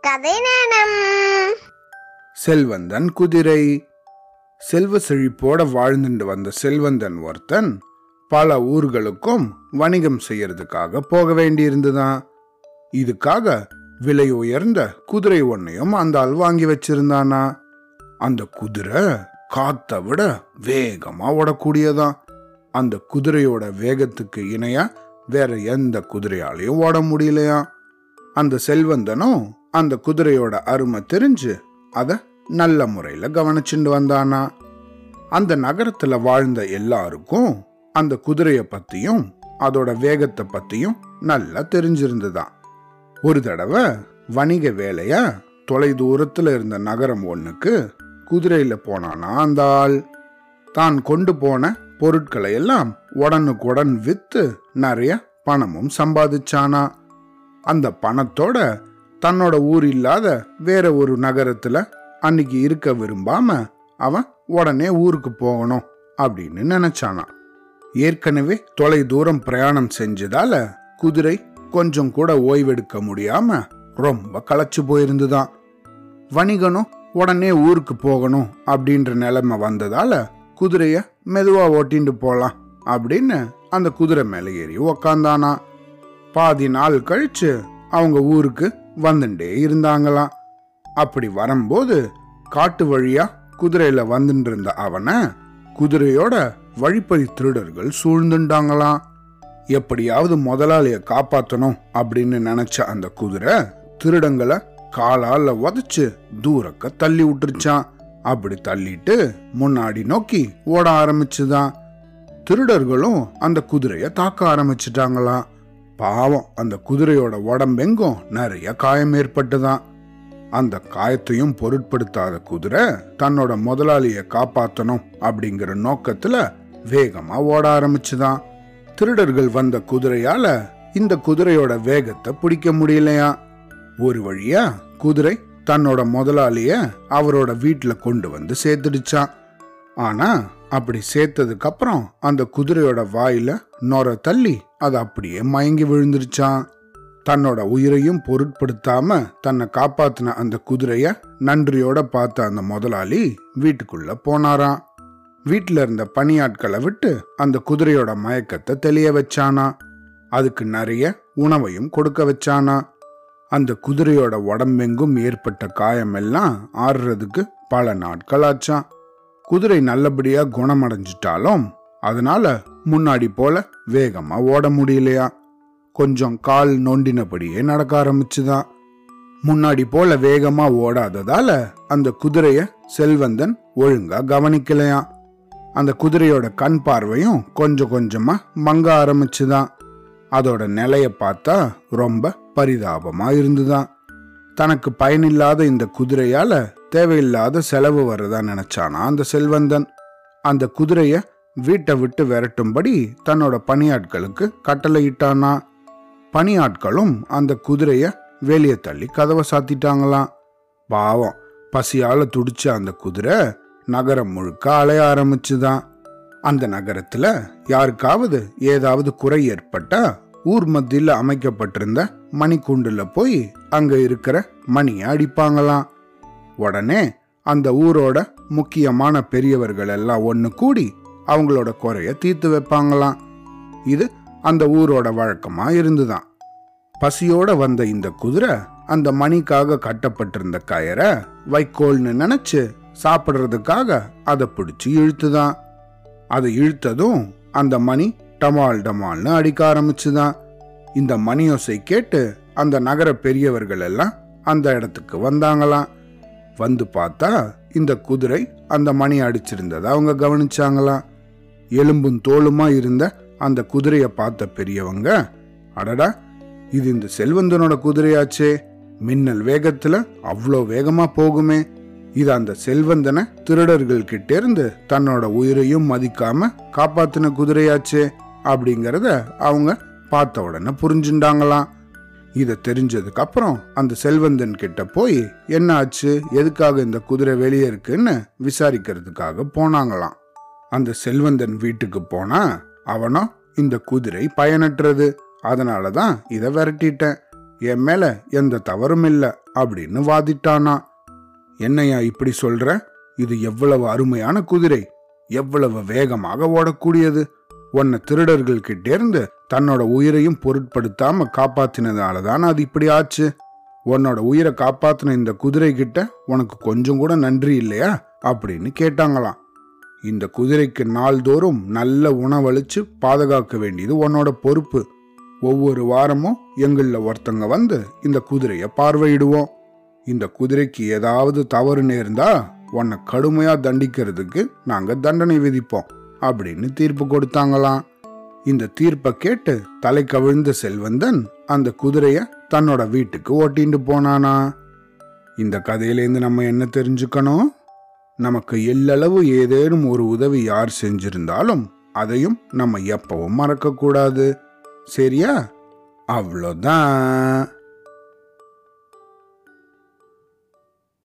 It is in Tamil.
கதை நேரம். செல்வந்தன் குதிரை. செல்வ செழிப்போட வாழ்ந்துட்டு வந்த செல்வந்தன் ஒருத்தன் பல ஊர்களுக்கும் வணிகம் செய்யறதுக்காக போக வேண்டியிருந்துதான் இதுக்காக விலை உயர்ந்த குதிரை ஒன்னையும் அந்த ஆள் வாங்கி வச்சிருந்தானா? அந்த குதிரை காத்த விட வேகமா ஓடக்கூடியதான் அந்த குதிரையோட வேகத்துக்கு இணையா வேற எந்த குதிரையாலையும் ஓட முடியலையா? அந்த செல்வந்தனும் அந்த குதிரையோட அருமை தெரிஞ்சு அதை நல்ல முறையில் கவனிச்சுட்டு வந்தானா. அந்த நகரத்தில் வாழ்ந்த எல்லாருக்கும் அந்த குதிரையை பற்றியும் அதோட வேகத்தை பற்றியும் நல்லா தெரிஞ்சிருந்துதான் ஒரு தடவை வணிக வேலையா தொலை தூரத்தில் இருந்த நகரம் ஒன்றுக்கு குதிரையில் போனானா அந்த ஆள். தான் கொண்டு போன பொருட்களை எல்லாம் உடனுக்குடன் விற்று நிறைய பணமும் சம்பாதிச்சானா. அந்த பணத்தோட தன்னோட ஊர் இல்லாத வேற ஒரு நகரத்துல அன்னைக்கு இருக்க விரும்பாம அவன் உடனே ஊருக்கு போகணும் அப்படின்னு நினைச்சானா. ஏற்கனவே தொலை தூரம் பிரயாணம் செஞ்சதால குதிரை கொஞ்சம் கூட ஓய்வெடுக்க முடியாம ரொம்ப களைச்சு போயிருந்துதான். வணிகனும் உடனே ஊருக்கு போகணும் அப்படின்ற நிலைமை வந்ததால குதிரைய மெதுவா ஓட்டிண்டு போலாம் அப்படின்னு அந்த குதிரை மேல ஏறி உக்காந்தானா. பாதி நாள் கழிச்சு அவங்க ஊருக்கு வந்துட்டே இருந்தாங்களாம் அப்படி வரும்போது காட்டு வழியா குதிரையில வந்துட்டு இருந்த அவனை குதிரையோட வழிப்பறி திருடர்கள் சூழ்ந்துட்டாங்களாம் எப்படியாவது முதலாளிய காப்பாத்தணும் அப்படின்னு நினைச்ச அந்த குதிரை திருடங்களை காலால உதச்சு தூரக்க தள்ளி விட்டுருச்சான் அப்படி தள்ளிட்டு முன்னாடி நோக்கி ஓட ஆரம்பிச்சுதான் திருடர்களும் அந்த குதிரைய தாக்க ஆரம்பிச்சிட்டாங்களாம் பாவம் அந்த குதிரையோட உடம்பெங்கும் நிறைய காயம் ஏற்பட்டுதான். அந்த காயத்தையும் பொருட்படுத்தாத குதிரை தன்னோட முதலாளிய காப்பாத்தணும் அப்படிங்கிற நோக்கத்துல வேகமா ஓட ஆரம்பிச்சுதான். திருடர்கள் வந்த குதிரையால இந்த குதிரையோட வேகத்தை பிடிக்க முடியலையா? ஒரு வழியா குதிரை தன்னோட முதலாளிய அவரோட வீட்டுல கொண்டு வந்து சேர்த்துடுச்சான் ஆனா அப்படி சேர்த்ததுக்கப்புறம் அந்த குதிரையோட வாயில நொர தள்ளி அது அப்படியே மயங்கி விழுந்துருச்சான். தன்னோட உயிரையும் பொருட்படுத்தாம தன்னை காப்பாத்தின அந்த குதிரைய நன்றியோட பார்த்த அந்த முதலாளி வீட்டுக்குள்ள போனாராம். வீட்டில் இருந்த பணியாட்களை விட்டு அந்த குதிரையோட மயக்கத்தை தெளிய வச்சானா அதுக்கு நிறைய உணவையும் கொடுக்க வச்சானா அந்த குதிரையோட உடம்பெங்கும் ஏற்பட்ட காயமெல்லாம் ஆறுறதுக்கு பல நாட்கள் ஆச்சான் குதிரை நல்லபடியா குணமடைஞ்சிட்டாலும் அதனால முன்னாடி போல வேகமா ஓட முடியலையா? கொஞ்சம் கால் நொண்டினபடியே நடக்க ஆரம்பிச்சுதான் முன்னாடி போல வேகமா ஓடாததால அந்த குதிரைய செல்வந்தன் ஒழுங்கா கவனிக்கலையாம் அந்த குதிரையோட கண் பார்வையும் கொஞ்சம் கொஞ்சமா மங்க ஆரம்பிச்சுதான் அதோட நிலைய பார்த்தா ரொம்ப பரிதாபமா இருந்துதான் தனக்கு பயனில்லாத இந்த குதிரையால தேவையில்லாத செலவு வர்றதா நினைச்சானா அந்த செல்வந்தன்? அந்த குதிரைய வீட்டை விட்டு விரட்டும்படி தன்னோட பணியாட்களுக்கு கட்டளையிட்டானா? பணியாட்களும் அந்த குதிரைய வெளியே தள்ளி கதவை சாத்திட்டாங்களாம். பாவம் பசியால துடிச்ச அந்த குதிரை நகரம் முழுக்க அலைய ஆரம்பிச்சுதான். அந்த நகரத்துல யாருக்காவது ஏதாவது குறை ஏற்பட்டா ஊர் மத்தியில் அமைக்கப்பட்டிருந்த மணிக்கூண்டுல போய் அங்க இருக்கிற மணியை அடிப்பாங்களாம். உடனே அந்த ஊரோட முக்கியமான பெரியவர்கள் எல்லாம் ஒன்று கூடி அவங்களோட குறைய தீர்த்து வைப்பாங்களாம். இது அந்த ஊரோட வழக்கமாக இருந்துதான். பசியோட வந்த இந்த குதிரை அந்த மணிக்காக கட்டப்பட்டிருந்த கயரை வைக்கோல்னு நினைச்சு சாப்பிட்றதுக்காக அதை பிடிச்சி இழுத்துதான். அதை இழுத்ததும் அந்த மணி டமால் டமால்னு அடிக்க ஆரம்பிச்சுதான். இந்த மணியோசை கேட்டு அந்த நகர பெரியவர்கள் எல்லாம் அந்த இடத்துக்கு வந்தாங்களாம். வந்து பார்த்தா இந்த குதிரை அந்த மணி அடிச்சிருந்ததை அவங்க கவனிச்சாங்களாம் எலும்பும் தோளுமா இருந்த அந்த குதிரையை பார்த்த பெரியவங்க அடடா இது இந்த செல்வந்தனோட குதிரையாச்சே. மின்னல் வேகத்துல அவ்வளோ வேகமா போகுமே. இது அந்த செல்வந்தனை திருடர்கள் கிட்ட இருந்து தன்னோட உயிரையும் மதிக்காம காப்பாத்தின குதிரையாச்சே அப்படிங்கறத அவங்க பார்த்த உடனே புரிஞ்சுட்டாங்களாம் இதை தெரிஞ்சதுக்கு அப்புறம் அந்த செல்வந்தன் கிட்ட போய் என்ன ஆச்சு எதுக்காக இந்த குதிரை வெளியே இருக்குன்னு விசாரிக்கிறதுக்காக போனாங்களாம். அந்த செல்வந்தன் வீட்டுக்கு போனா அவனோ இந்த குதிரை பயனற்றது. அதனால தான் இதை விரட்டிட்டேன். என் மேல எந்த தவறும் இல்லை அப்படின்னு வாதிட்டானா. என்னையா இப்படி சொல்ற? இது எவ்வளவு அருமையான குதிரை. எவ்வளவு வேகமாக ஓடக்கூடியது. உன்னை திருடர்கள் தன்னோட உயிரையும் பொருட்படுத்தாம காப்பாத்தினதால தான் அது இப்படி ஆச்சு? உன்னோட உயிரை காப்பாத்தின இந்த குதிரை கிட்ட உனக்கு கொஞ்சம் கூட நன்றி இல்லையா? அப்படின்னு கேட்டாங்களாம். இந்த குதிரைக்கு நாள்தோறும் நல்ல உணவளிச்சு பாதுகாக்க வேண்டியது உன்னோட பொறுப்பு. ஒவ்வொரு வாரமும் எங்களில் ஒருத்தங்க வந்து இந்த குதிரையை பார்வையிடுவோம். இந்த குதிரைக்கு ஏதாவது தவறு நேர்ந்தா உன்னை கடுமையா தண்டிக்கிறதுக்கு நாங்க தண்டனை விதிப்போம். அப்படின்னு தீர்ப்பு கொடுத்தாங்களாம். இந்த தீர்ப்பை கேட்டு தலை கவிழ்ந்த செல்வந்தன் அந்த குதிரைய தன்னோட வீட்டுக்கு ஓட்டிட்டு போனானா. இந்த கதையிலேருந்து நம்ம என்ன தெரிஞ்சுக்கணும்? நமக்கு எல்லளவு ஏதேனும் ஒரு உதவி யார் செஞ்சிருந்தாலும் அதையும் நம்ம எப்பவும் மறக்கக்கூடாது. சரியா? அவ்வளோதான்